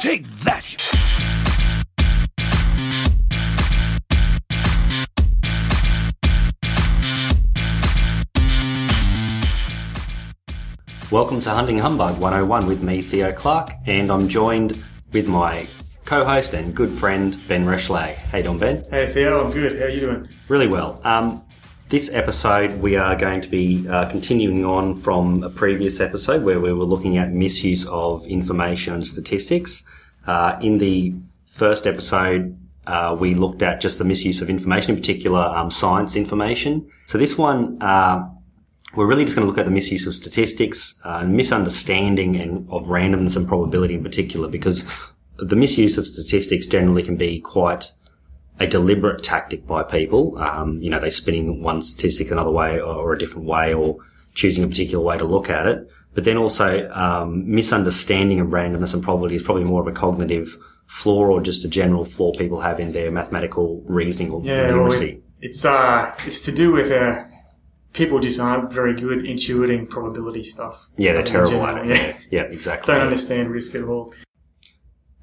Take that! Welcome to Hunting Humbug 101 with me, Theo Clark, and I'm joined with my co-host and good friend, Ben Reschlag. Hey, Don Ben? Hey Theo, I'm good. How are you doing? Really well. Um, this episode, we are going to be uh, continuing on from a previous episode where we were looking at misuse of information and statistics. Uh, in the first episode, uh, we looked at just the misuse of information, in particular um, science information. So this one, uh, we're really just going to look at the misuse of statistics uh, and misunderstanding and of randomness and probability in particular, because the misuse of statistics generally can be quite a deliberate tactic by people. Um, you know, they're spinning one statistic another way or, or, a different way or choosing a particular way to look at it. But then also, um, misunderstanding of randomness and probability is probably more of a cognitive flaw or just a general flaw people have in their mathematical reasoning or Yeah, well, it's uh, it's to do with uh, people just aren't very good intuiting probability stuff. Yeah, they're terrible at it. Yeah, Yeah, exactly. don't understand risk at all.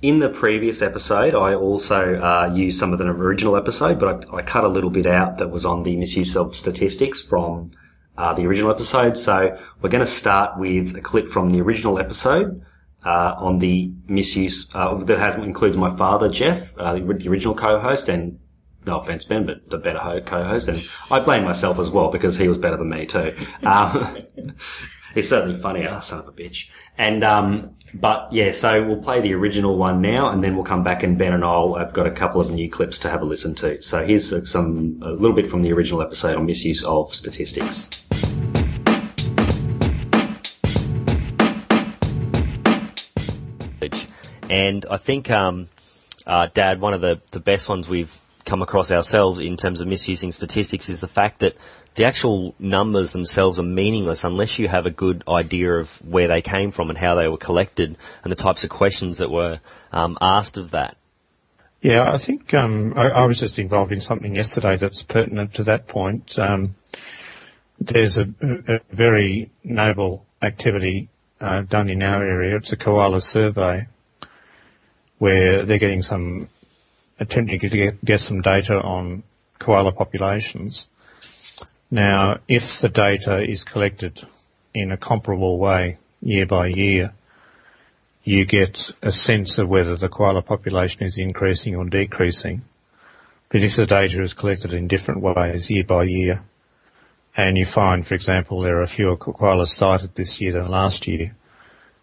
In the previous episode, I also uh, used some of the original episode, but I, I cut a little bit out that was on the misuse of statistics from uh, the original episode. So we're going to start with a clip from the original episode uh, on the misuse uh, that has includes my father, Jeff, uh, the, the original co-host, and no offense, Ben, but the better co-host, and I blame myself as well because he was better than me too. Um, he's certainly funnier, son of a bitch. And um, but yeah, so we'll play the original one now, and then we'll come back and Ben and I'll have got a couple of new clips to have a listen to. So here's uh, some a little bit from the original episode on misuse of statistics. And I think, um, uh, Dad, one of the, the best ones we've come across ourselves in terms of misusing statistics is the fact that the actual numbers themselves are meaningless unless you have a good idea of where they came from and how they were collected and the types of questions that were um, asked of that. Yeah, I think um, I, I was just involved in something yesterday that's pertinent to that point. Um, there's a, a very noble activity uh, done in our area. It's a koala survey where they're getting some attempting to get, get some data on koala populations. Now, if the data is collected in a comparable way year by year, you get a sense of whether the koala population is increasing or decreasing. But if the data is collected in different ways year by year, and you find, for example, there are fewer koalas sighted this year than last year,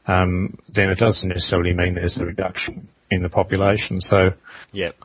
um, then it doesn't necessarily mean there's a reduction in the population. So Yep.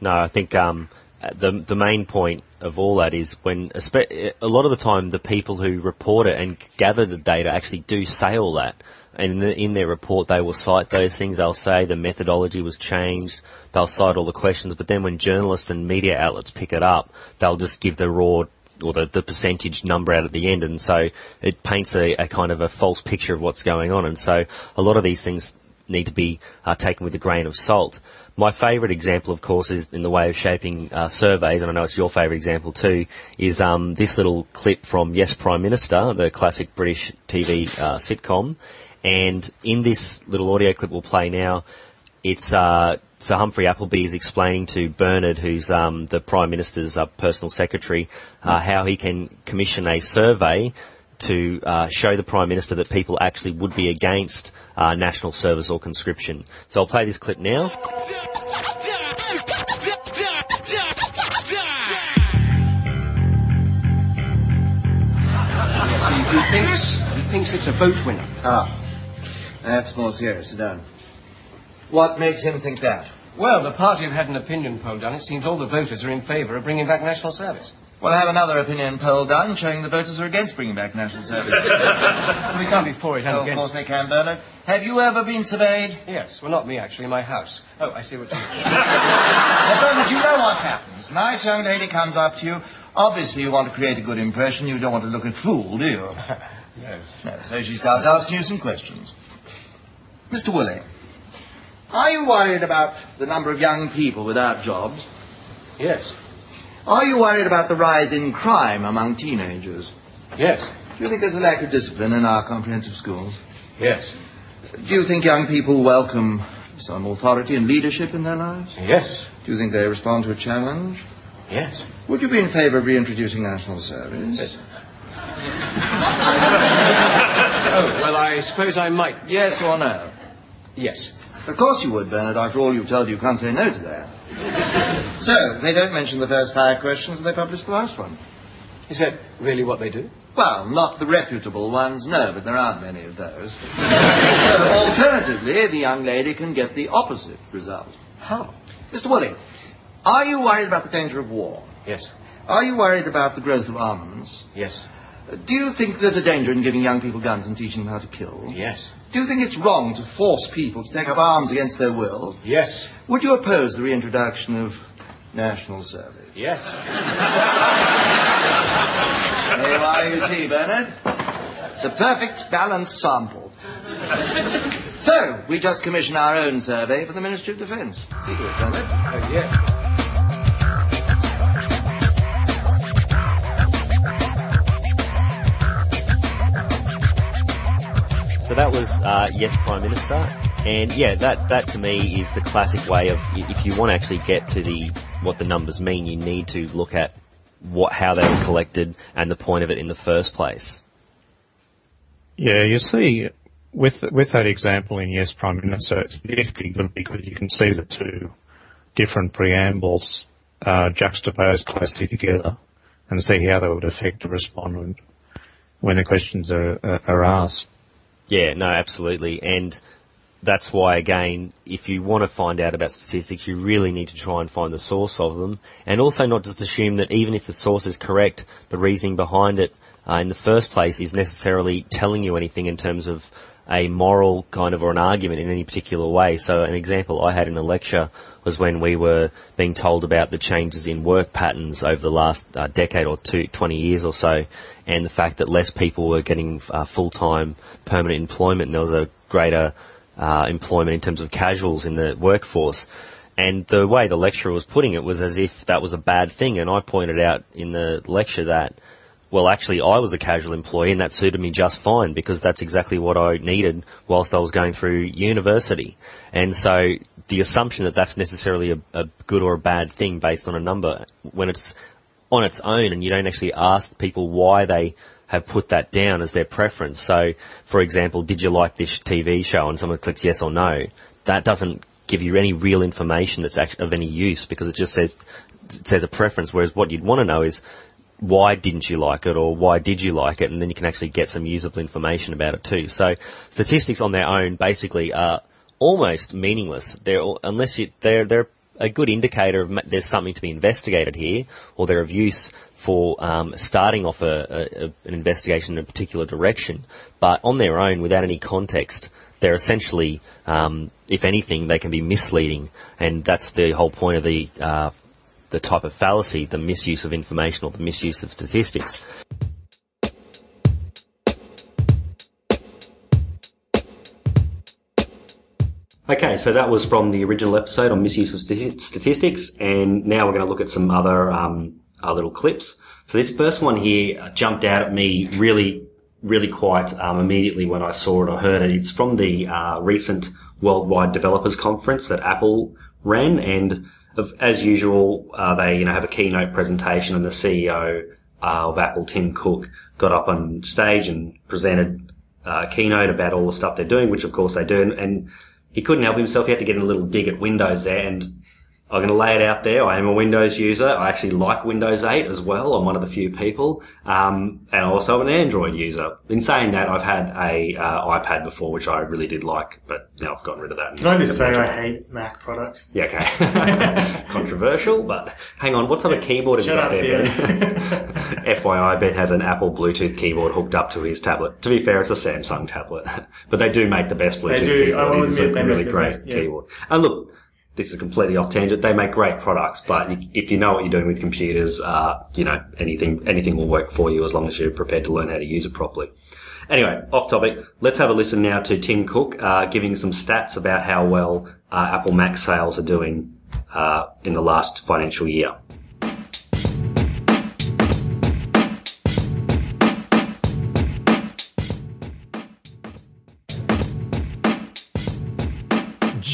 No, I think um, the the main point of all that is when a lot of the time the people who report it and gather the data actually do say all that. And in, the, in their report, they will cite those things. They'll say the methodology was changed. They'll cite all the questions. But then when journalists and media outlets pick it up, they'll just give the raw or the, the percentage number out at the end. And so it paints a, a kind of a false picture of what's going on. And so a lot of these things need to be uh, taken with a grain of salt. My favourite example, of course, is in the way of shaping uh, surveys, and I know it's your favourite example too, is um, this little clip from Yes Prime Minister, the classic British TV uh, sitcom. And in this little audio clip we'll play now, it's uh, Sir Humphrey Appleby is explaining to Bernard, who's um, the Prime Minister's uh, personal secretary, uh, how he can commission a survey to uh, show the Prime Minister that people actually would be against uh, national service or conscription. So I'll play this clip now. He, he thinks he thinks it's a vote winner. Ah, that's more serious. Sit down. What makes him think that? Well, the party have had an opinion poll done. It seems all the voters are in favour of bringing back national service. Well, I have another opinion poll done showing the voters are against bringing back national service. we can't be for it and Oh, of course they can, Bernard. Have you ever been surveyed? Yes, well, not me actually, my house. Oh, I see what you mean. Well, Bernard, you know what happens. Nice young lady comes up to you. Obviously, you want to create a good impression. You don't want to look a fool, do you? no. No, so she starts asking you some questions. Mr. Woolley, are you worried about the number of young people without jobs? Yes. Are you worried about the rise in crime among teenagers? Yes. Do you think there's a lack of discipline in our comprehensive schools? Yes. Do you think young people welcome some authority and leadership in their lives? Yes. Do you think they respond to a challenge? Yes. Would you be in favour of reintroducing national service? Yes. oh, well, I suppose I might. Yes or no? Yes. Of course you would, Bernard. After all you've told you, you can't say no to that. so, they don't mention the first five questions and they publish the last one. Is that really what they do? Well, not the reputable ones, no, but there aren't many of those. so, alternatively, the young lady can get the opposite result. How? Mr. Woolley, are you worried about the danger of war? Yes. Are you worried about the growth of armaments? Yes. Do you think there's a danger in giving young people guns and teaching them how to kill? Yes. Do you think it's wrong to force people to take up arms against their will? Yes. Would you oppose the reintroduction of national service? Yes. There you are, you see, Bernard. The perfect balanced sample. So, we just commissioned our own survey for the Ministry of Defence. See to it, Bernard. Oh, yes. So that was uh, yes, Prime Minister, and yeah, that that to me is the classic way of if you want to actually get to the what the numbers mean, you need to look at what how they were collected and the point of it in the first place. Yeah, you see, with with that example in Yes Prime Minister, it's particularly good because you can see the two different preambles uh, juxtaposed closely together and see how they would affect the respondent when the questions are, are, are asked. Yeah, no, absolutely. And that's why, again, if you want to find out about statistics, you really need to try and find the source of them. And also not just assume that even if the source is correct, the reasoning behind it uh, in the first place is necessarily telling you anything in terms of a moral kind of or an argument in any particular way. So an example I had in a lecture was when we were being told about the changes in work patterns over the last uh, decade or two, 20 years or so, and the fact that less people were getting uh, full-time permanent employment and there was a greater uh, employment in terms of casuals in the workforce. And the way the lecturer was putting it was as if that was a bad thing, and I pointed out in the lecture that well, actually, I was a casual employee and that suited me just fine because that's exactly what I needed whilst I was going through university. And so the assumption that that's necessarily a, a good or a bad thing based on a number when it's on its own and you don't actually ask people why they have put that down as their preference. So, for example, did you like this TV show? And someone clicks yes or no. That doesn't give you any real information that's of any use because it just says it says a preference. Whereas what you'd want to know is why didn't you like it or why did you like it and then you can actually get some usable information about it too. So statistics on their own basically are almost meaningless. They're unless you they're they're a good indicator of there's something to be investigated here or they're of use for um, starting off a, a, an investigation in a particular direction. But on their own, without any context, they're essentially, um, if anything, they can be misleading, and that's the whole point of the uh, the type of fallacy, the misuse of information or the misuse of statistics. Okay, so that was from the original episode on misuse of statistics, and now we're going to look at some other um, uh, little clips. So this first one here uh, jumped out at me really, really quite um, immediately when I saw it or heard it. It's from the uh, recent Worldwide Developers Conference that Apple ran, and as usual, uh, they you know have a keynote presentation, and the CEO uh, of Apple, Tim Cook, got up on stage and presented a keynote about all the stuff they're doing, which of course they do, and, and he couldn't help himself. He had to get in a little dig at Windows there, and I'm going to lay it out there. I am a Windows user. I actually like Windows 8 as well. I'm one of the few people, um, and also an Android user. In saying that, I've had a uh, iPad before, which I really did like, but now I've gotten rid of that. Can I just say I hate Mac products? Yeah, okay. Controversial, but hang on. What type of keyboard have you got there, Ben? FYI, Ben has an Apple Bluetooth keyboard hooked up to his tablet. To be fair, it's a Samsung tablet, but they do make the best Bluetooth do. I keyboard. It's a really great best, yeah. keyboard. And look, this is completely off tangent. They make great products, but if you know what you're doing with computers, uh, you know anything anything will work for you as long as you're prepared to learn how to use it properly. Anyway, off topic. Let's have a listen now to Tim Cook uh, giving some stats about how well uh, Apple Mac sales are doing uh, in the last financial year.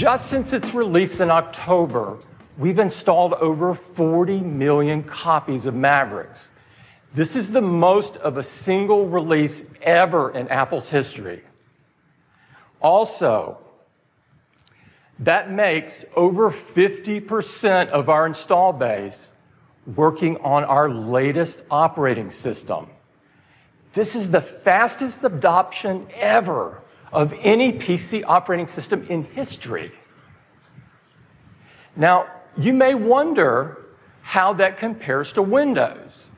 Just since its release in October, we've installed over 40 million copies of Mavericks. This is the most of a single release ever in Apple's history. Also, that makes over 50% of our install base working on our latest operating system. This is the fastest adoption ever of any PC operating system in history. Now, you may wonder how that compares to Windows.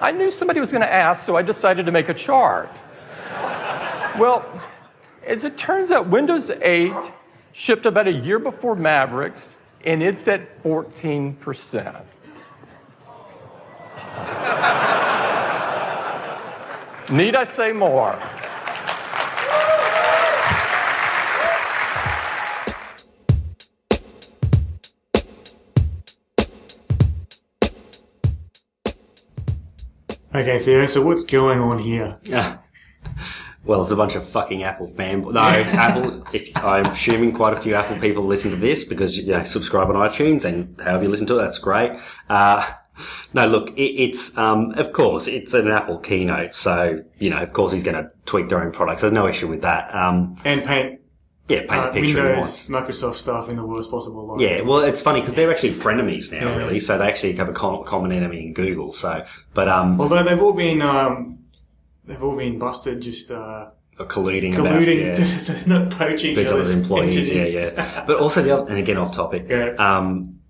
I knew somebody was going to ask, so I decided to make a chart. Well, as it turns out, Windows 8 shipped about a year before Mavericks, and it's at 14%. Need I say more? Okay, Theo, so what's going on here? Yeah. Well, it's a bunch of fucking Apple fanboys. No, Apple. If I'm assuming quite a few Apple people listen to this because you know subscribe on iTunes and however you listen to it, that's great. Uh, no, look, it, it's um, of course it's an Apple keynote, so you know, of course he's going to tweak their own products. There's no issue with that. Um, And paint yeah, paint uh, a picture Windows. Microsoft stuff in the worst possible light. Yeah, well, it's funny because they're actually frenemies now, Yeah. really. So they actually have a com- common enemy in Google. So, but um, Although they've all been, um, they've all been busted just, uh, colluding, about, colluding, yeah. not poaching each other's employees. Yeah, yeah. But also the other, and again off topic. Yeah. Um,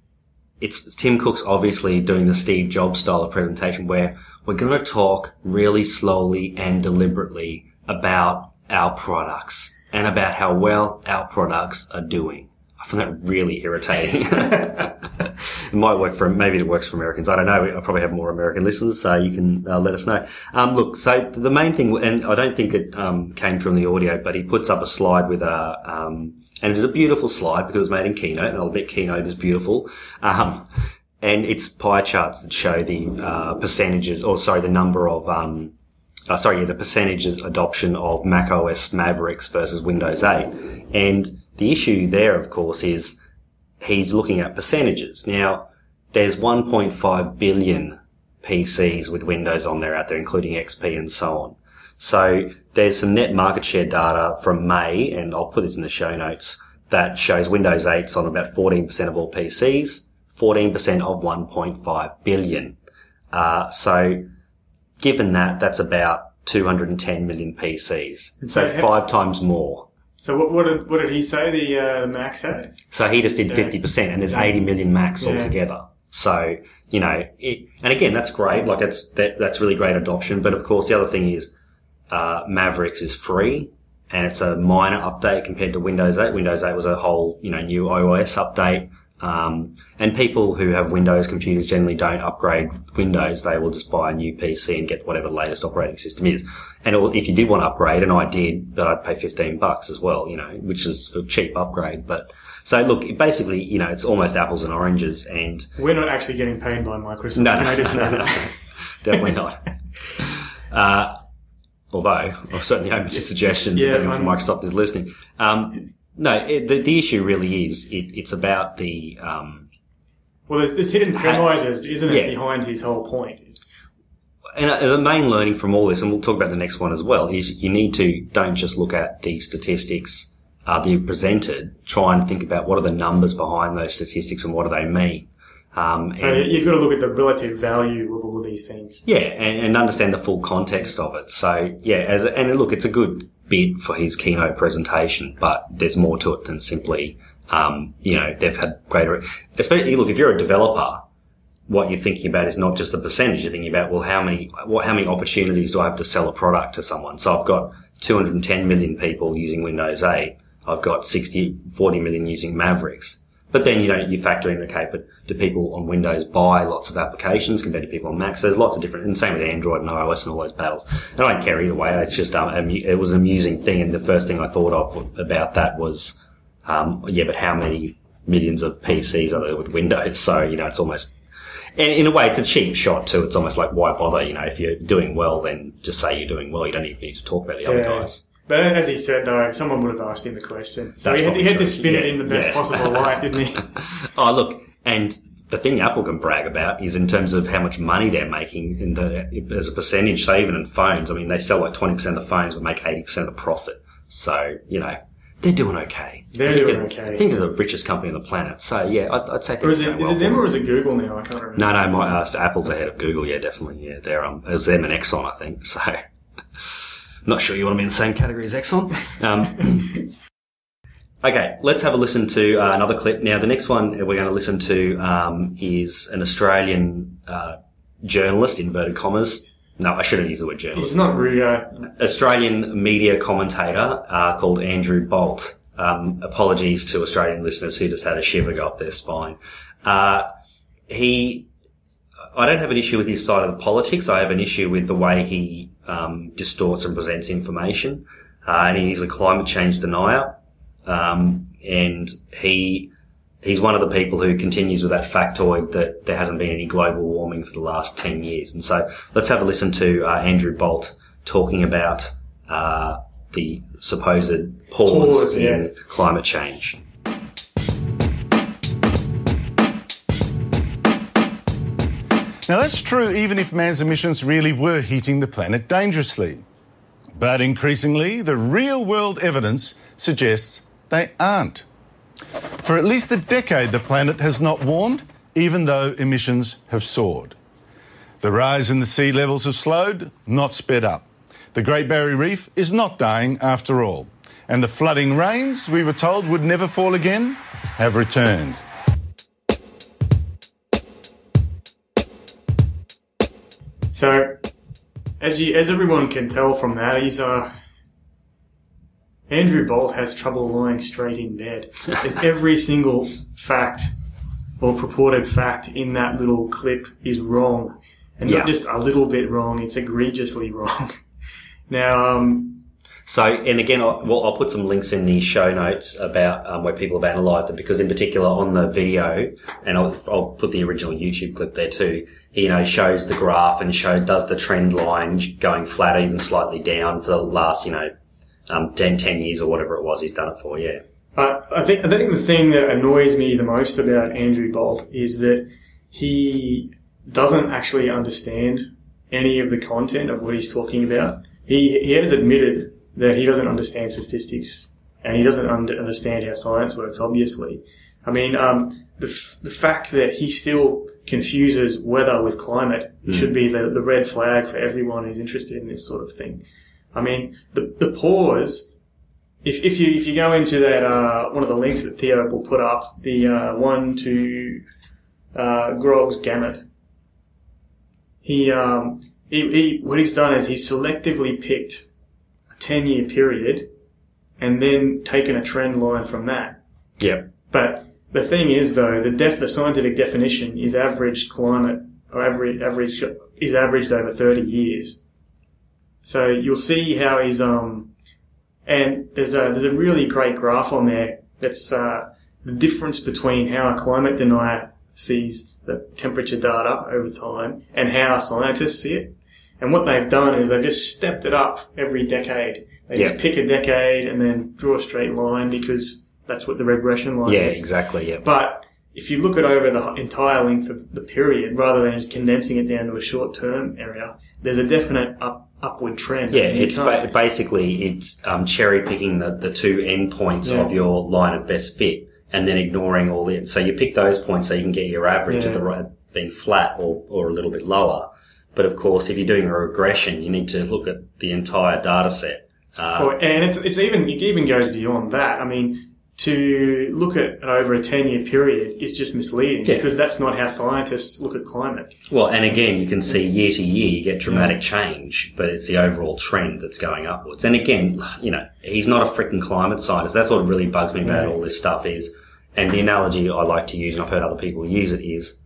it's Tim Cook's obviously doing the Steve Jobs style of presentation where we're going to talk really slowly and deliberately about our products and about how well our products are doing. I find that really irritating. it might work for, maybe it works for Americans. I don't know. I probably have more American listeners, so you can uh, let us know. Um, look, so the main thing, and I don't think it um, came from the audio, but he puts up a slide with a, um, and it is a beautiful slide because it was made in Keynote, and I'll admit Keynote is beautiful. Um, and it's pie charts that show the uh, percentages, or sorry, the number of, um, uh, sorry, yeah, the percentages adoption of Mac OS Mavericks versus Windows 8. And the issue there, of course, is he's looking at percentages. Now, there's 1.5 billion PCs with Windows on there out there, including XP and so on. So there's some net market share data from May, and I'll put this in the show notes, that shows Windows 8's on about 14% of all PCs, 14% of 1.5 billion. Uh, so given that, that's about 210 million PCs. So so- five times more. So what, what did what did he say the uh, Macs had? So he just did 50% and there's 80 million Macs Yeah. altogether. So, you know, it, and again, that's great. Like it's, that, that's really great adoption. But of course, the other thing is, uh, Mavericks is free and it's a minor update compared to Windows 8. Windows 8 was a whole, you know, new iOS update. Um, and people who have Windows computers generally don't upgrade Windows. They will just buy a new PC and get whatever the latest operating system is. And if you did want to upgrade, and I did, but I'd pay 15 bucks as well, you know, which is a cheap upgrade. But so look, basically, you know, it's almost apples and oranges and We're not actually getting paid by Microsoft. no, no, I no, no, definitely not. Uh, although I'm certainly open to suggestions Yeah, if anyone from Microsoft is listening. Um, no, it, the, the issue really is it, it's about the um, Well, there's, there's hidden premises, isn't it, Yeah. behind his whole point? and uh, the main learning from all this, and we'll talk about the next one as well, is you need to don't just look at the statistics uh, that you presented. Try and think about what are the numbers behind those statistics and what do they mean. Um, So and- you've got to look at the relative value of all of these things. Yeah, and, and understand the full context of it. So yeah, as a, and look, it's a good bit for his keynote presentation, but there's more to it than simply, um, you know, they've had greater. Especially look, if you're a developer, what you're thinking about is not just the percentage. You're thinking about well, how many, what, how many opportunities do I have to sell a product to someone? So I've got 210 million people using Windows 8. I've got 60, 40 million using Mavericks. But then you know you factor in okay, but do people on Windows buy lots of applications compared to people on Macs? There's lots of different, and same with Android and iOS and all those battles. And I don't care either way. It's just um, it was an amusing thing, and the first thing I thought of about that was, um, yeah, but how many millions of PCs are there with Windows? So you know, it's almost. And in a way, it's a cheap shot too. It's almost like, why bother? You know, if you're doing well, then just say you're doing well. You don't even need to talk about the other Yeah. guys. But as he said, though, someone would have asked him the question. So That's he had, he had to spin it in the best yeah. possible light, didn't he? Oh, look, and the thing Apple can brag about is in terms of how much money they're making in the as a percentage. So even in phones, I mean, they sell like twenty percent of the phones, but make eighty percent of the profit. So you know, they're doing okay. They're think doing it- okay. I think they're the richest company on the planet. So yeah, I'd, I'd say or is it, is well it them or is it Google now? I can't remember. No, no, my uh, Apple's ahead of Google. Yeah, definitely. Yeah, they're um, it was them and Exxon, I think. So, not sure you want to be in the same category as Exxon. Um, okay, let's have a listen to uh, another clip. Now, the next one we're going to listen to um, is an Australian uh, journalist, inverted commas. No, I shouldn't use the word journalist. He's not Ruger. Australian media commentator uh, called Andrew Bolt. Um, apologies to Australian listeners who just had a shiver go up their spine. Uh, he, I don't have an issue with his side of the politics. I have an issue with the way he um, distorts and presents information. Uh, and he's a climate change denier. Um, and he he's one of the people who continues with that factoid that there hasn't been any global warming for the last 10 years. And so let's have a listen to uh, Andrew Bolt talking about uh, the supposed pause, Pause, in yeah. climate change. Now, that's true even if man's emissions really were heating the planet dangerously. But increasingly, the real world evidence suggests they aren't. For at least a decade, the planet has not warmed, even though emissions have soared. The rise in the sea levels have slowed, not sped up. The Great Barrier Reef is not dying after all. And the flooding rains we were told would never fall again have returned. So, as you, as everyone can tell from that, he's uh, Andrew Bolt has trouble lying straight in bed. As every single fact or purported fact in that little clip is wrong, and Yeah. not just a little bit wrong; it's egregiously wrong. now, um, So, and again, I'll, well, I'll put some links in the show notes about um, where people have analysed it because, in particular, on the video, and I'll, I'll put the original YouTube clip there too. You know, shows the graph and show does the trend line going flat, even slightly down for the last, you know, um, 10, 10 years or whatever it was he's done it for. Yeah, I, I think I think the thing that annoys me the most about Andrew Bolt is that he doesn't actually understand any of the content of what he's talking about. He he has admitted that he doesn't understand statistics and he doesn't under, understand how science works. Obviously, I mean um, the f- the fact that he still confuses weather with climate should be the, the red flag for everyone who's interested in this sort of thing. I mean the the pause if, if you if you go into that uh, one of the links that Theo will put up, the uh, one to uh, Grog's gamut, he, um, he he what he's done is he's selectively picked a ten year period and then taken a trend line from that. yep, But the thing is, though, the def the scientific definition is average climate or average average is averaged over thirty years. So you'll see how he's um, and there's a there's a really great graph on there that's uh, the difference between how a climate denier sees the temperature data over time and how scientists see it. And what they've done is they've just stepped it up every decade. They Yeah. just pick a decade and then draw a straight line because that's what the regression line yeah, is. exactly. Yeah, But if you look at over the entire length of the period, rather than just condensing it down to a short-term area, there's a definite up, upward trend. Yeah, it's ba- basically it's um, cherry picking the, the two endpoints Yeah. of your line of best fit, and then ignoring all the. So you pick those points so you can get your average Yeah. at the right being flat or or a little bit lower. But of course, if you're doing a regression, you need to look at the entire data set. Uh, and it's, it's even, it even goes beyond that. I mean, to look at over a 10 year period is just misleading Yeah. because that's not how scientists look at climate. well, and again, you can see year to year you get dramatic change, but it's the overall trend that's going upwards. And again, you know, he's not a freaking climate scientist. That's what really bugs me about all this stuff is, and the analogy I like to use, and I've heard other people use it, is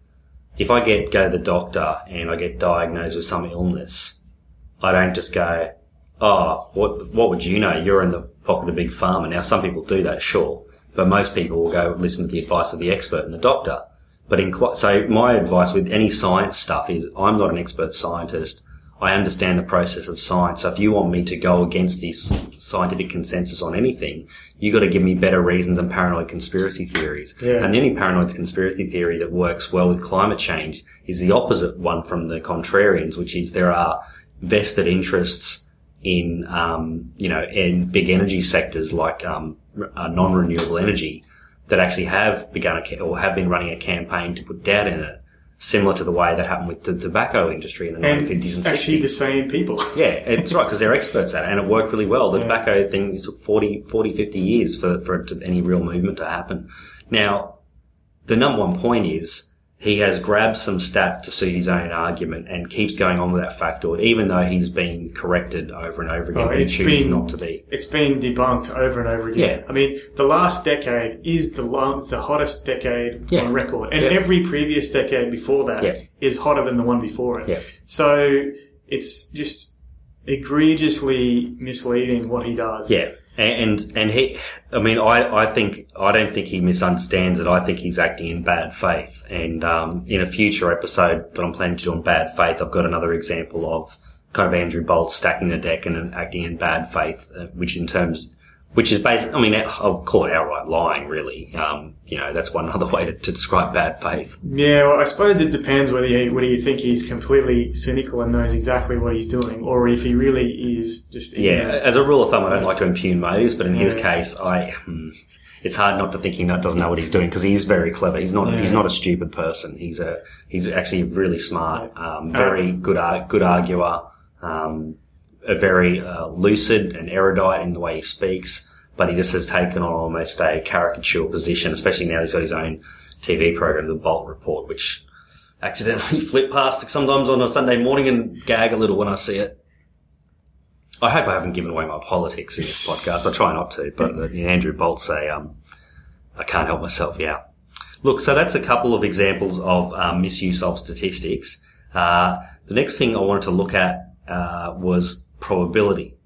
if I get go to the doctor and I get diagnosed with some illness, I don't just go, "Oh, what what would you know? You're in the pocket of big pharma." Now, some people do that, sure, but most people will go listen to the advice of the expert and the doctor. But in so my advice with any science stuff is, I'm not an expert scientist. I understand the process of science. So if you want me to go against this scientific consensus on anything, you got to give me better reasons than paranoid conspiracy theories. Yeah. And the only paranoid conspiracy theory that works well with climate change is the opposite one from the contrarians, which is there are vested interests in, um, you know, in big energy sectors like um, uh, non-renewable energy that actually have begun a, or have been running a campaign to put doubt in it, similar to the way that happened with the tobacco industry in the And 1950s it's and actually the same people. Yeah, it's right because they're experts at it and it worked really well. The Yeah. tobacco thing took 40, 40, 50 years for, for to, any real movement to happen. Now, the number one point is he has grabbed some stats to suit his own argument and keeps going on with that factor, even though he's been corrected over and over again. Oh, chooses been- not to be. It's been debunked over and over again. Yeah. I mean, the last decade is the long, the hottest decade Yeah. on record, and Yeah. every previous decade before that is Yeah. hotter than the one before it. Yeah. So it's just egregiously misleading what he does. Yeah. And, and he, I mean, I, I think, I don't think he misunderstands it. I think he's acting in bad faith. And, um, in a future episode that I'm planning to do on bad faith, I've got another example of kind of Andrew Bolt stacking the deck and acting in bad faith, uh, which in terms, which is basically, I mean, I'll call it outright lying, really. Um, you know, that's one other way to, to describe bad faith. Yeah, well, I suppose it depends whether you, whether you think he's completely cynical and knows exactly what he's doing, or if he really is just Yeah, as a rule of thumb, I don't like to impugn motives, but in his case, I, hmm, it's hard not to think he doesn't know what he's doing because he's very clever. He's not, he's not a stupid person. He's a, he's actually really smart, um, very good, ar- good arguer, um, a very uh, lucid and erudite in the way he speaks, but he just has taken on almost a caricature position, especially now he's got his own TV program, The Bolt Report, which accidentally flip past sometimes on a Sunday morning and gag a little when I see it. I hope I haven't given away my politics in this podcast. I try not to, but uh, Andrew Bolt's a, um, I can't help myself. Yeah. Look, so that's a couple of examples of um, misuse of statistics. Uh, the next thing I wanted to look at uh, was probability.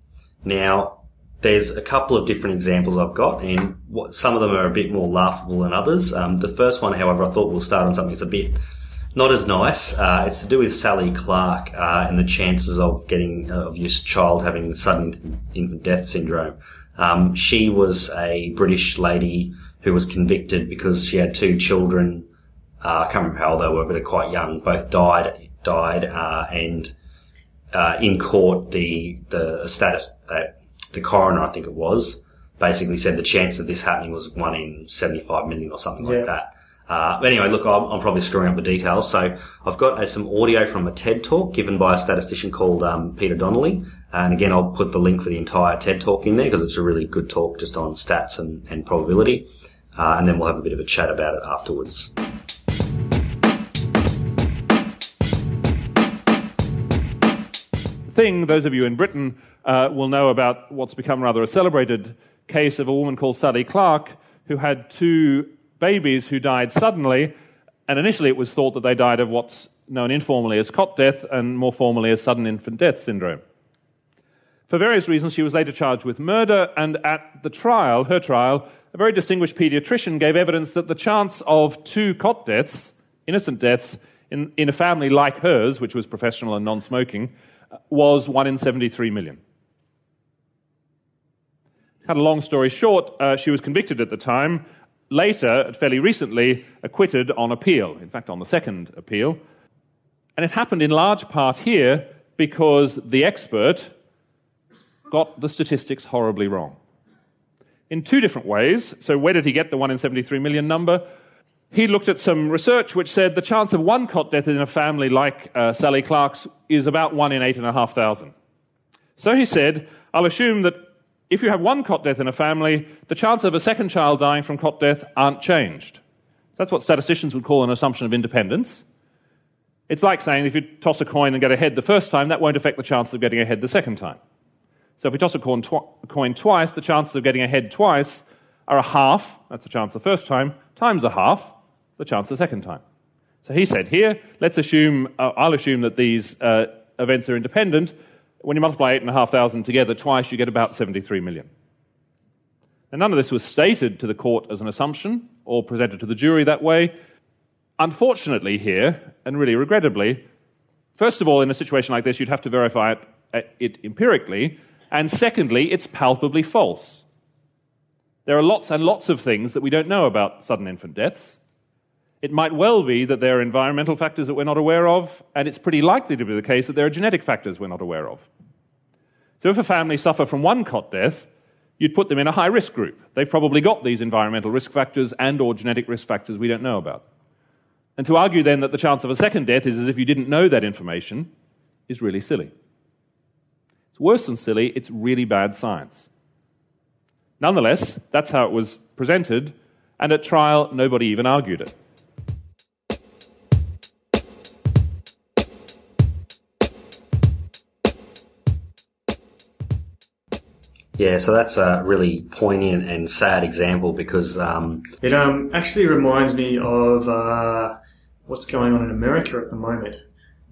Now, there's a couple of different examples I've got, and what, some of them are a bit more laughable than others. Um, the first one, however, I thought we'll start on something that's a bit not as nice. Uh, it's to do with Sally Clark uh, and the chances of getting uh, of your child having sudden infant death syndrome. Um, she was a British lady who was convicted because she had two children. Uh, I can't remember how old they were, but they're quite young. Both died, died, uh, and uh, in court, the the status, the coroner, I think it was, basically said the chance of this happening was one in seventy five million or something Yeah. like that. Uh, but anyway, look, I'm, I'm probably screwing up the details. So I've got uh, some audio from a TED talk given by a statistician called um, Peter Donnelly. And again, I'll put the link for the entire TED talk in there because it's a really good talk just on stats and, and probability. Uh, and then we'll have a bit of a chat about it afterwards. Thing, those of you in Britain uh, will know about what's become rather a celebrated case of a woman called Sally Clark who had two babies who died suddenly, and initially it was thought that they died of what's known informally as cot death and more formally as sudden infant death syndrome. For various reasons, she was later charged with murder, and at the trial, her trial, a very distinguished pediatrician gave evidence that the chance of two cot deaths, innocent deaths, in, in a family like hers, which was professional and non smoking, was 1 in 73 million. Cut a long story short, uh, she was convicted at the time, later, fairly recently, acquitted on appeal, in fact, on the second appeal. And it happened in large part here because the expert got the statistics horribly wrong. In two different ways. So, where did he get the 1 in 73 million number? He looked at some research which said the chance of one cot death in a family like uh, Sally Clark's is about 1 in 8,500. So he said, I'll assume that if you have one cot death in a family, the chance of a second child dying from cot death aren't changed. So that's what statisticians would call an assumption of independence. It's like saying if you toss a coin and get a head the first time, that won't affect the chance of getting a head the second time. So if we toss a coin, a coin twice, the chances of getting a head twice are a half, that's the chance the first time, times a half, the chance the second time. So he said, here, let's assume, uh, I'll assume that these uh, events are independent. When you multiply 8,500 together twice, you get about 73 million. And none of this was stated to the court as an assumption or presented to the jury that way. Unfortunately, here, and really regrettably, First of all, in a situation like this, you'd have to verify it, uh, it empirically, and secondly, it's palpably false. There are lots and lots of things that we don't know about sudden infant deaths. It might well be that there are environmental factors that we're not aware of, and it's pretty likely to be the case that there are genetic factors we're not aware of. So if a family suffer from one cot death, you'd put them in a high risk group. They've probably got these environmental risk factors and or genetic risk factors we don't know about. And to argue then that the chance of a second death is as if you didn't know that information is really silly. It's worse than silly, it's really bad science. Nonetheless, that's how it was presented, and at trial, nobody even argued it. Yeah, so that's a really poignant and sad example because um, It um, actually reminds me of uh, what's going on in America at the moment.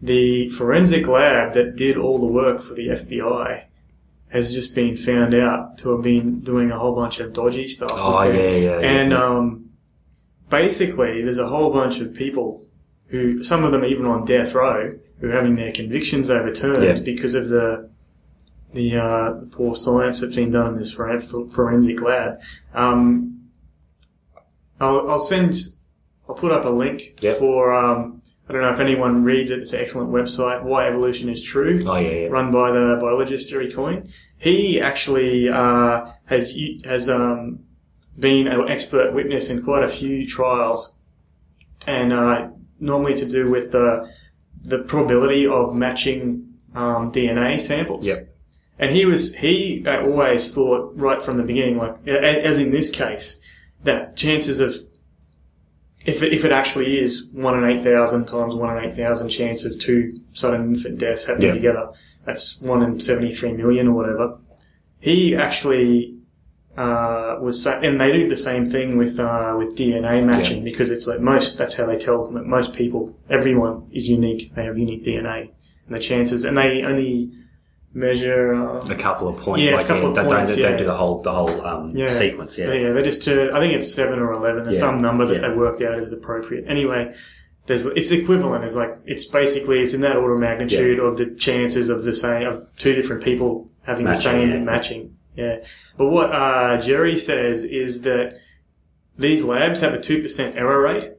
The forensic lab that did all the work for the FBI has just been found out to have been doing a whole bunch of dodgy stuff. Oh, it. yeah, yeah, And yeah. um, basically, there's a whole bunch of people who, some of them even on death row, who are having their convictions overturned Yeah. because of the the, uh, the poor science that's been done in this forensic lab. Um, I'll, I'll send, I'll put up a link Yep. for, um, I don't know if anyone reads it, it's an excellent website, Why Evolution is True, oh yeah, yeah. run by the biologist Jerry Coyne. He actually, uh, has, has, um, been an expert witness in quite a few trials and, uh, normally to do with the, the probability of matching, um, DNA samples. Yep. And he was, he uh, always thought right from the beginning, like, as in this case, that chances of, if it, if it actually is one in 8,000 times one in 8,000 chance of two sudden infant deaths happening Yeah. together, that's one in 73 million or whatever. He actually, uh, was, and they do the same thing with, uh, with DNA matching because it's like most, that's how they tell that most people, everyone is unique. They have unique DNA. And the chances, and they only measure, um, a couple of points. Yeah, a like, couple yeah, of they points, don't, they yeah. don't do the whole the whole um, Yeah. sequence. Yeah, yeah, they just, uh, I think it's seven or eleven. There's some number that they worked out is appropriate. Anyway, there's, it's equivalent. It's like, it's basically, it's in that order of magnitude of the chances of the same, of two different people having Matching, the same matching. Yeah. But what, uh, Jerry says is that these labs have a 2% error rate.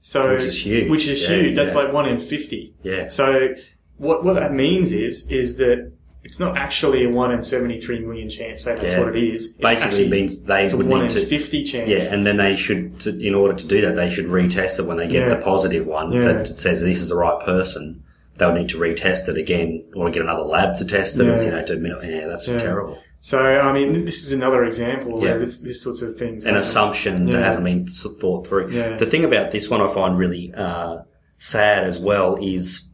So, Which is huge. Which is huge. That's like one in 50. yeah. So what what that means is is that it's not actually a one in seventy three million chance. So that's Yeah. what it is. It's Basically actually- means they it's a would one need in to fifty chance. Yeah, and then they should, to, in order to do that, they should retest it when they get Yeah. the positive one Yeah. that says this is the right person. They'll need to retest it again, or get another lab to test it. Yeah. You know, to admit, yeah, that's terrible. So I mean, this is another example where this this sorts of things. An happen. assumption that hasn't been thought through. The thing about this one I find really uh, sad as well is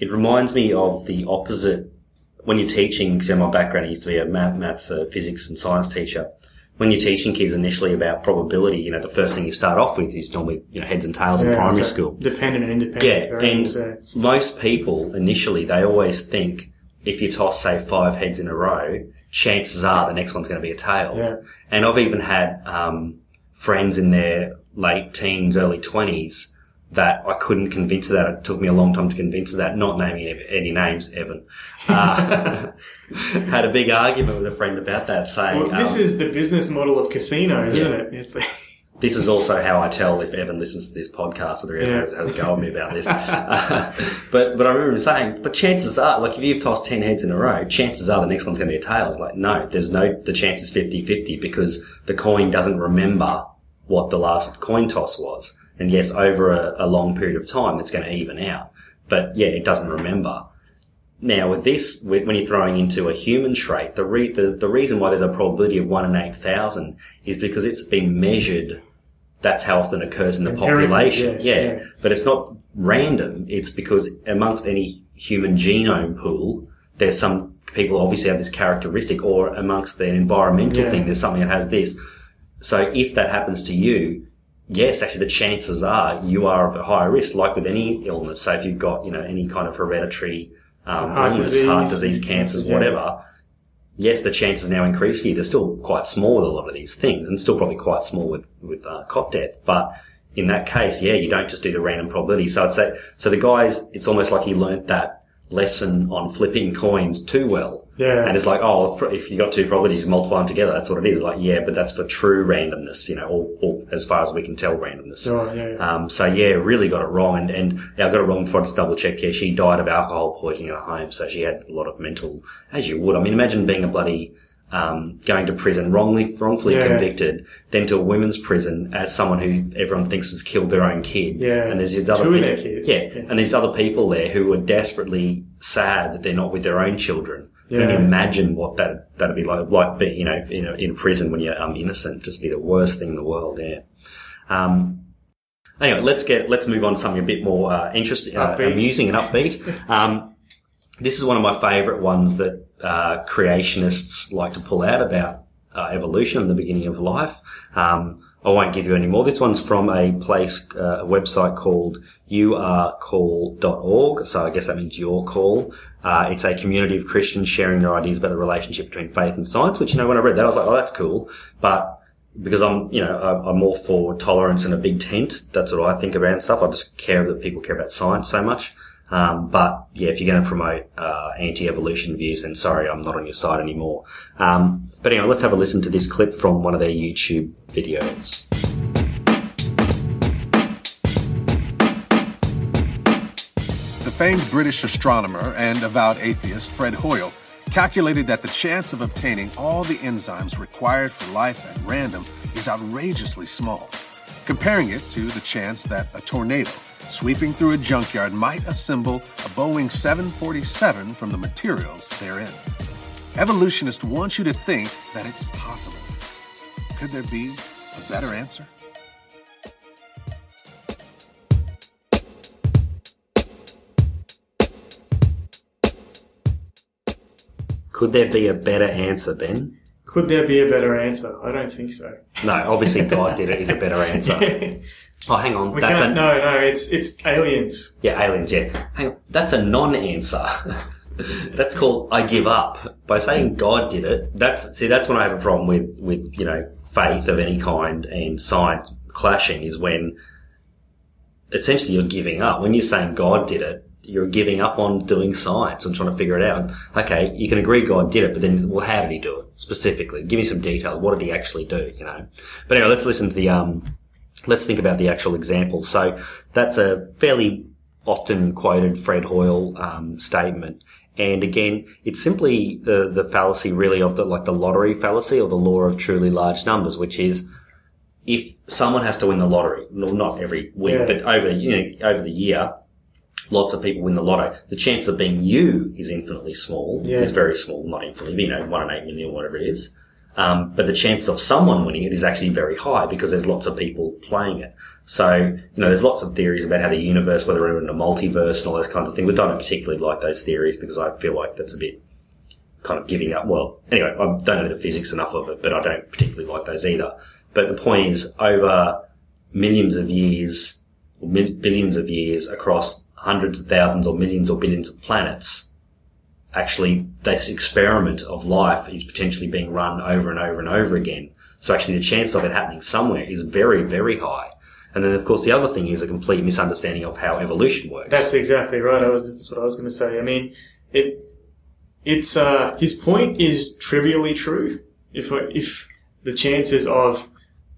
it reminds me of the opposite when you're teaching. Because in my background, I used to be a math, maths, uh, physics, and science teacher. When you're teaching kids initially about probability, you know, the first thing you start off with is normally you know heads and tails in primary so school. dependent and independent. Yeah, and uh, most people initially they always think if you toss say five heads in a row, chances are the next one's going to be a tail. Yeah. And I've even had um, friends in their late teens, early twenties that I couldn't convince of that. It took me a long time to convince of that. Not naming any- names, Evan. Uh, had a big argument with a friend about that, saying well, this um, is the business model of casinos, Yeah. isn't it? It's this is also how I tell if Evan listens to this podcast or Yeah. has, has a go at me about this. Uh, but but I remember him saying, but chances are, like if you've tossed ten heads in a row, chances are the next one's going to be a tail. It's like no, there's no the chance is 50-50 because the coin doesn't remember what the last coin toss was. And yes, over a, a long period of time, it's going to even out. But yeah, it doesn't remember. Now, with this, when you're throwing into a human trait, the, re- the, the reason why there's a probability of 1 in 8,000 is because it's been measured. That's how often it occurs in the population. yes, yeah. yeah. But it's not random. It's because amongst any human genome pool, there's some people obviously have this characteristic or amongst an environmental Yeah. thing, there's something that has this. So if that happens to you, yes, actually the chances are you are of a higher risk, like with any illness. So if you've got, you know, any kind of hereditary um, Heart illness, disease, heart disease, cancers, yeah. whatever, yes, the chances now increase for you. They're still quite small with a lot of these things and still probably quite small with, with uh, cot death. But in that case, yeah, you don't just do the random probability. So it's that, so the guys, it's almost like he learnt that lesson on flipping coins too well. Yeah. And it's like, oh, if- if you got two probabilities, you multiply them together. That's what it is. It's like, yeah, but that's for true randomness, you know, or, or as far as we can tell randomness. Right, yeah, yeah. Um, so yeah, really got it wrong. And, and yeah, I got it wrong before I just double check Yeah, she died of alcohol poisoning at home. So she had a lot of mental, as you would. I mean, imagine being a bloody, um, going to prison wrongly, wrongfully Yeah. convicted, then to a women's prison as someone who everyone thinks has killed their own kid. Yeah. And there's these other Two kids. Yeah. Yeah. And these other people there who are desperately sad that they're not with their own children. You can Yeah. imagine what that, that'd be like, like be, you know, in, a, in prison when you're, um, innocent, just be the worst thing in the world. Yeah. Um, Anyway, let's get let's move on to something a bit more uh, interesting, uh, amusing, and upbeat. Um, this is one of my favourite ones that uh, creationists like to pull out about uh, evolution and the beginning of life. Um, I won't give you any more. This one's from a place, uh, a website called youarecall.org. So I guess that means your call. Uh, it's a community of Christians sharing their ideas about the relationship between faith and science, which, you know, when I read that, I was like, oh, that's cool. But because I'm, you know, I'm- all for tolerance and a big tent. That's what I think about and stuff. I just care that people care about science so much. Um, but yeah, if you're going to promote uh, anti-evolution views, then sorry, I'm not on your side anymore. Um, but anyway, let's have a listen to this clip from one of their YouTube videos. Famed British astronomer and avowed atheist Fred Hoyle calculated that the chance of obtaining all the enzymes required for life at random is outrageously small, comparing it to the chance that a tornado sweeping through a junkyard might assemble a Boeing 747 from the materials therein. Evolutionists want you to think that it's possible. Could there be a better answer? Could there be a better answer, Ben? Could there be a better answer? I don't think so. No, obviously God did it is a better answer. Oh, hang on. We That's a, no, no, it's it's aliens. Yeah, aliens, yeah. Hang on. That's a non-answer. that's called I give up. By saying God did it, that's, see, that's when I have a problem with, with, you know, faith of any kind and science clashing is when essentially you're giving up. When you're saying God did it, you're giving up on doing science and trying to figure it out. Okay, you can agree God did it, but then, well, how did he do it specifically? Give me some details. What did he actually do, you know? But anyway, let's listen to the, um, let's think about the actual example. So that's a fairly often quoted Fred Hoyle um, statement. And again, it's simply the, the fallacy really of the, like the lottery fallacy or the law of truly large numbers, which is if someone has to win the lottery, well, not every week, Yeah. but over, you know, over the year, lots of people win the lotto. The chance of being you is infinitely small. Yeah. Is very small, not infinitely, but, you know, one in eight million, whatever it is. Um, but the chance of someone winning it is actually very high because there's lots of people playing it. So, you know, there's lots of theories about how the universe, whether we're in a multiverse and all those kinds of things, but I don't particularly like those theories because I feel like that's a bit kind of giving up. Well, anyway, I don't know the physics enough of it, but I don't particularly like those either. But the point is, over millions of years, or billions of years across hundreds of thousands or millions or billions of planets, actually this experiment of life is potentially being run over and over and over again. So actually the chance of it happening somewhere is very, very high. And then of course the other thing is a complete misunderstanding of how evolution works. That's exactly right. I was that's what I was going to say. I mean, it it's uh, his point is trivially true. If if the chances of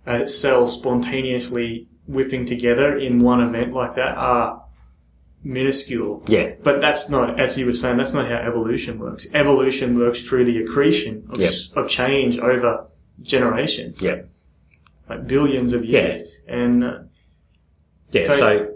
a cell spontaneously whipping together in one event like that are minuscule. Yeah. But that's not, as you were saying, that's not how evolution works. Evolution works through the accretion of, Yep. of change over generations, Yeah. like billions of Yeah. years. And uh, Yeah, So- so,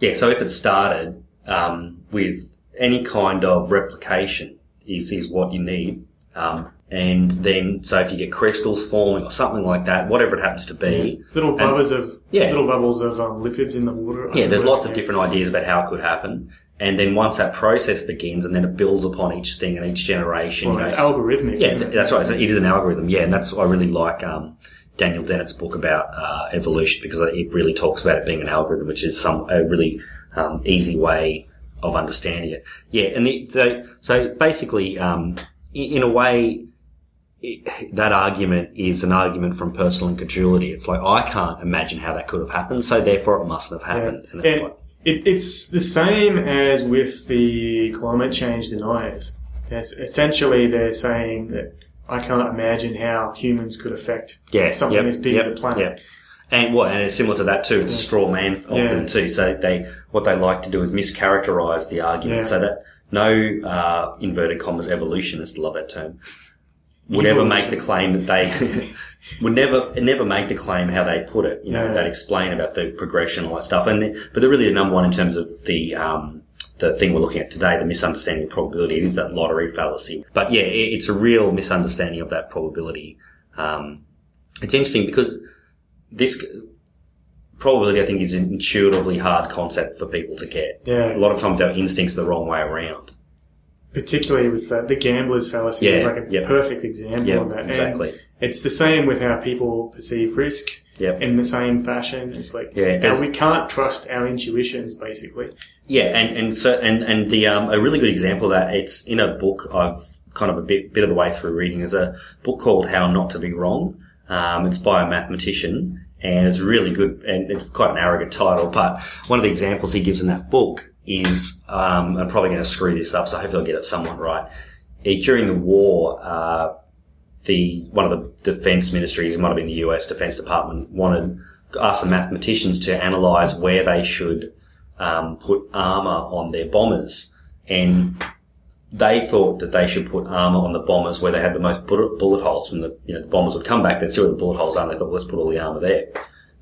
yeah, so if it started um, with any kind of replication is is what you need, um, and then so if you get crystals forming or something like that, whatever it happens to be, little and- bubbles of Yeah. little bubbles of um, lipids in the water. yeah, there's lots of different ideas about how it could happen, and then once that process begins, and then it builds upon each thing and each generation. Well, you know, it's so- algorithmic. Yeah, it? that's right. So it is an algorithm. Yeah, and that's why I really like um, Daniel Dennett's book about uh, evolution because it really talks about it being an algorithm, which is some a really um, easy way of understanding it. Yeah, and the, the, so basically, um, in, in a way, that argument is an argument from personal incredulity. It's like I can't imagine how that could have happened, so therefore it mustn't have happened. And it's And like, it, it's the same as with the climate change deniers. Yes, essentially, they're saying that I can't imagine how humans could affect yeah, something yep, as big yep, as a planet. yep. And what? And it's similar to that too. It's a straw man often Yeah. too. So they what they like to do is mischaracterize the argument Yeah. so that no uh, inverted commas evolutionists love that term would ever make the claim that they would never never make the claim how they put it. You know, they'd explain about the progression and all that stuff. And the- but they're really the number one in terms of the um, the thing we're looking at today, the misunderstanding of probability. It is that lottery fallacy. But yeah, it, it's a real misunderstanding of that probability. Um, it's interesting because this probability, I think, is an intuitively hard concept for people to get. Yeah. A lot of times our instincts are the wrong way around. Particularly with the, the gambler's fallacy Yeah, is like a yep. perfect example Yep, of that. And exactly. it's the same with how people perceive risk Yep. in the same fashion. It's like Yeah, we can't trust our intuitions, basically. Yeah, and, and so and and the um, a really good example of that it's in a book I've kind of a bit bit of the way through reading is a book called How Not to Be Wrong. Um, it's by a mathematician and it's really good and it's quite an arrogant title. But one of the examples he gives in that book is um, I'm probably going to screw this up, so hopefully I'll get it somewhat right. During the war, uh, the one of the defense ministries, it might have been the US Defense Department, wanted asked the mathematicians to analyze where they should um, put armor on their bombers, and they thought that they should put armor on the bombers where they had the most bullet, bullet holes. When the you know the bombers would come back, they'd see where the bullet holes are, and they thought, well, let's put all the armor there.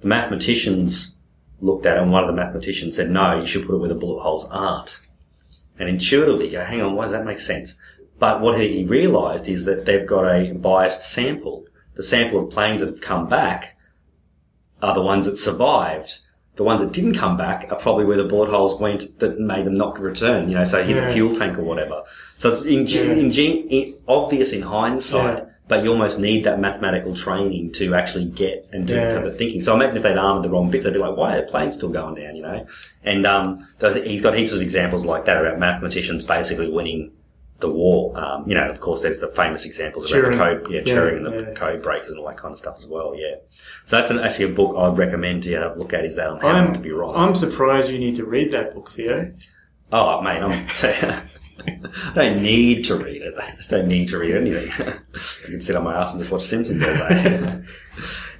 The mathematicians looked at it, and one of the mathematicians said, no, you should put it where the bullet holes aren't. And intuitively, go, hang on, why does that make sense? But what he realised is that they've got a biased sample. The sample of planes that have come back are the ones that survived. The ones that didn't come back are probably where the bullet holes went that made them not return, you know, so hit Yeah. a fuel tank or whatever. So it's in, Yeah. obvious in hindsight, Yeah. But you almost need that mathematical training to actually get and do Yeah. that type of thinking. So I imagine if they'd armored the wrong bits, they'd be like, why are planes still going down, you know? And, um, he's got heaps of examples like that about mathematicians basically winning the war. Um, you know, of course, there's the famous examples about the code, yeah, Yeah, Turing and the yeah. code breakers and all that kind of stuff as well. Yeah. So that's an, actually a book I'd recommend you have a look at. Is that on how I'm, to be wrong? I'm surprised you need to read that book, Theo. Oh, mate, I'm. I don't need to read it. I don't need to read anything. I can sit on my ass and just watch Simpsons all day.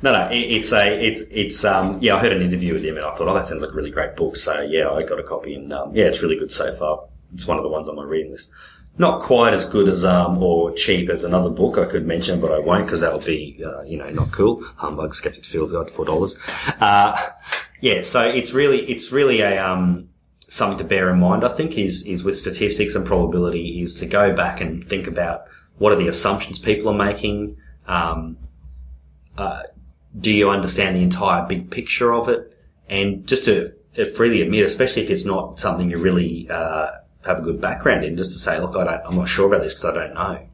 no, no, it, it's a, it's, it's, um, yeah, I heard an interview with him and I thought, oh, that sounds like a really great book. So yeah, I got a copy and, um, yeah, it's really good so far. It's one of the ones on my reading list. Not quite as good as, um, or cheap as another book I could mention, but I won't because that would be, uh, you know, not cool. Humbug Skeptics Field Guide, $4. Uh, yeah, so it's really, it's really a, um, something to bear in mind, I think, is, is with statistics and probability is to go back and think about what are the assumptions people are making. Um, uh, do you understand the entire big picture of it? And just to uh, freely admit, especially if it's not something you really, uh, have a good background in, just to say, look, I don't, I'm not sure about this because I don't know.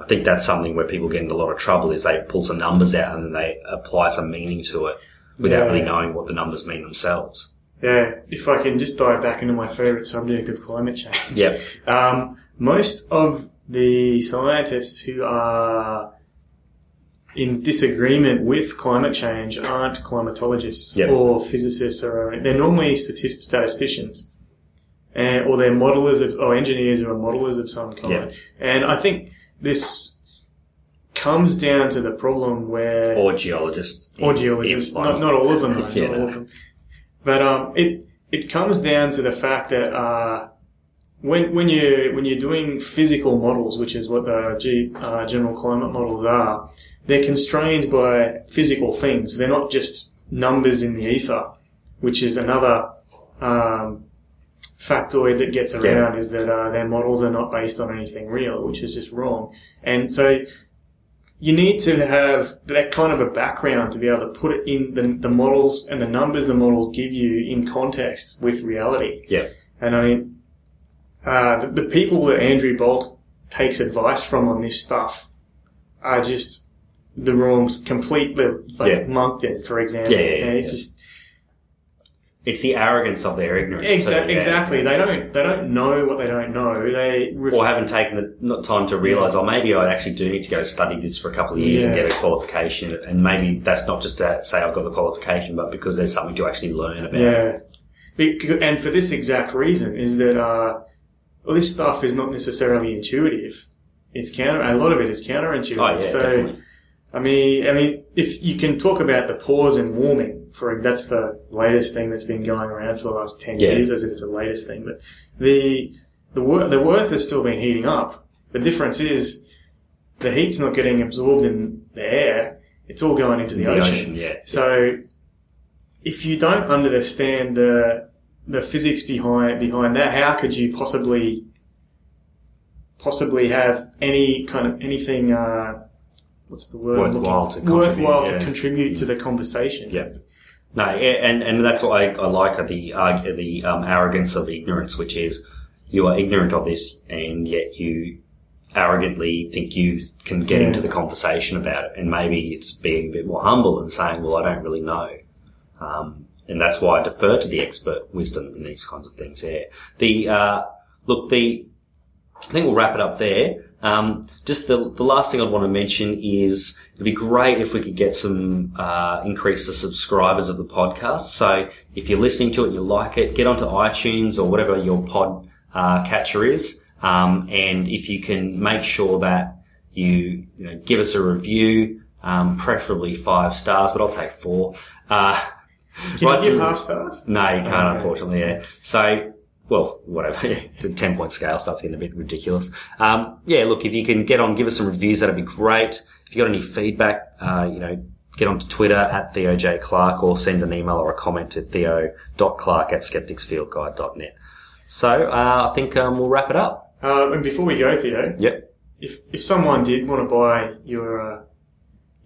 I think that's something where people get into a lot of trouble is they pull some numbers out and then they apply some meaning to it without Yeah. really knowing what the numbers mean themselves. Yeah, if I can just dive back into my favourite subject of climate change. Yep. Um, most of the scientists who are in disagreement with climate change aren't climatologists Yep. or physicists or they're normally statist- statisticians. And, or they're modelers of, or engineers or modelers of some kind. Yep. And I think this comes down to the problem where Or geologists. or geologists. Not, not all of them, though. Yeah, not all of them. But um, it it comes down to the fact that uh, when when you when you're doing physical models, which is what the G, uh, general climate models are, they're constrained by physical things. They're not just numbers in the ether, which is another um, factoid that gets around is that uh, their models are not based on anything real, which is just wrong. And so you need to have that kind of a background to be able to put it in the, the models and the numbers the models give you in context with reality. Yeah. And I mean, uh, the, the people that Andrew Bolt takes advice from on this stuff are just the wrong, completely like Yeah. Monckton, for example. Yeah, yeah, yeah, and it's yeah. just It's the arrogance of their ignorance. Exa- too, yeah. Exactly. They don't. They don't know what they don't know. They ref- Or haven't taken the not time to realise, oh, maybe I actually do need to go study this for a couple of years and get a qualification. And maybe that's not just to say I've got the qualification, but because there's something to actually learn about. Yeah. And for this exact reason is that uh, all this stuff is not necessarily intuitive. It's counter. A lot of it is counterintuitive. Oh, yeah, so, definitely. I mean, I mean, if you can talk about the pause and warming, for that's the latest thing that's been going around for the last ten Yeah. years, as if it's the latest thing. But the the wor- the Earth has still been heating up. The difference is the heat's not getting absorbed in the air; it's all going into the, The ocean. ocean, yeah. So, if you don't understand the the physics behind behind that, how could you possibly possibly have any kind of anything? Uh, what's the word? Worthwhile looking- to contribute, worthwhile yeah. to contribute to the conversation. Yeah. No, and, and that's what I, I like the uh, the um, arrogance of ignorance, which is you are ignorant of this, and yet you arrogantly think you can get into the conversation about it. And maybe it's being a bit more humble and saying, "Well, I don't really know," um, and that's why I defer to the expert wisdom in these kinds of things. Yeah. The uh, look, the I think we'll wrap it up there. Um, just the, the last thing I'd want to mention is it'd be great if we could get some uh, increase the subscribers of the podcast. So if you're listening to it, you like it, get onto iTunes or whatever your pod uh, catcher is, um, and if you can make sure that you you know give us a review, um, preferably five stars, but I'll take four. Uh, Can you give some- half stars? no, you can't, Okay. unfortunately. Yeah. So, well, whatever. the ten point scale starts getting a bit ridiculous. Um, yeah. Look, if you can get on, give us some reviews. That'd be great. If you got any feedback, uh, you know, get onto Twitter at Theo J Clark or send an email or a comment to theo.clark at skepticsfieldguide.net. So, uh, I think um, we'll wrap it up. Uh, and before we go, Theo, Yep. if if someone did want to buy your uh,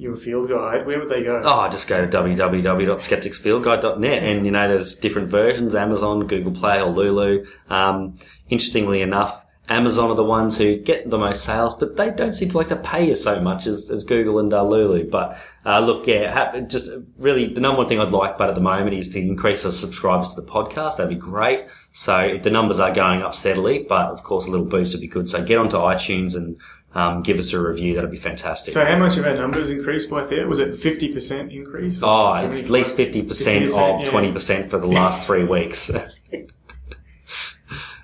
your field guide, where would they go? Oh, just go to www.skepticsfieldguide.net and, you know, there's different versions, Amazon, Google Play or Lulu. Um, interestingly enough, Amazon are the ones who get the most sales, but they don't seem to like to pay you so much as, as Google and uh, Lulu. But, uh, look, yeah, just really the number one thing I'd like, but at the moment is to increase our subscribers to the podcast. That'd be great. So the numbers are going up steadily, but of course a little boost would be good. So get onto iTunes and, um, give us a review. That'd be fantastic. So how much of our numbers increased by there? Was it fifty percent increase? Oh, it's at least 50% 50%, of yeah. 20% for the last three weeks.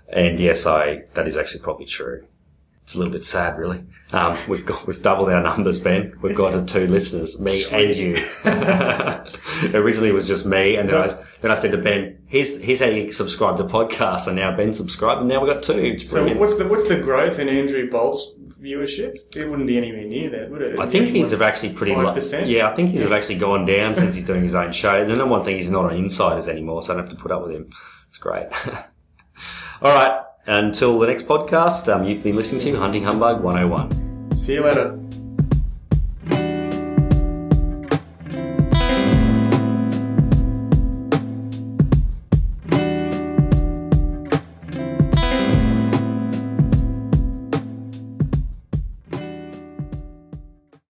and yes, I, that is actually probably true. It's a little bit sad, really. Um, we've got, we've doubled our numbers, Ben. We've got two listeners, me and you. Originally it was just me, and then I, then I said to Ben, here's, here's how you subscribe to podcasts, and now Ben subscribed, and now we've got two. It's So what's the what's the growth in Andrew Bolt's viewership? It wouldn't be anywhere near that, would it? I think he's have actually pretty low. 5%? Yeah, I think he's have actually gone down since he's doing his own show. And the number one thing, he's not on Insiders anymore, so I don't have to put up with him. It's great. All right. Until the next podcast, um, you've been listening to Hunting Humbug 101. See you later.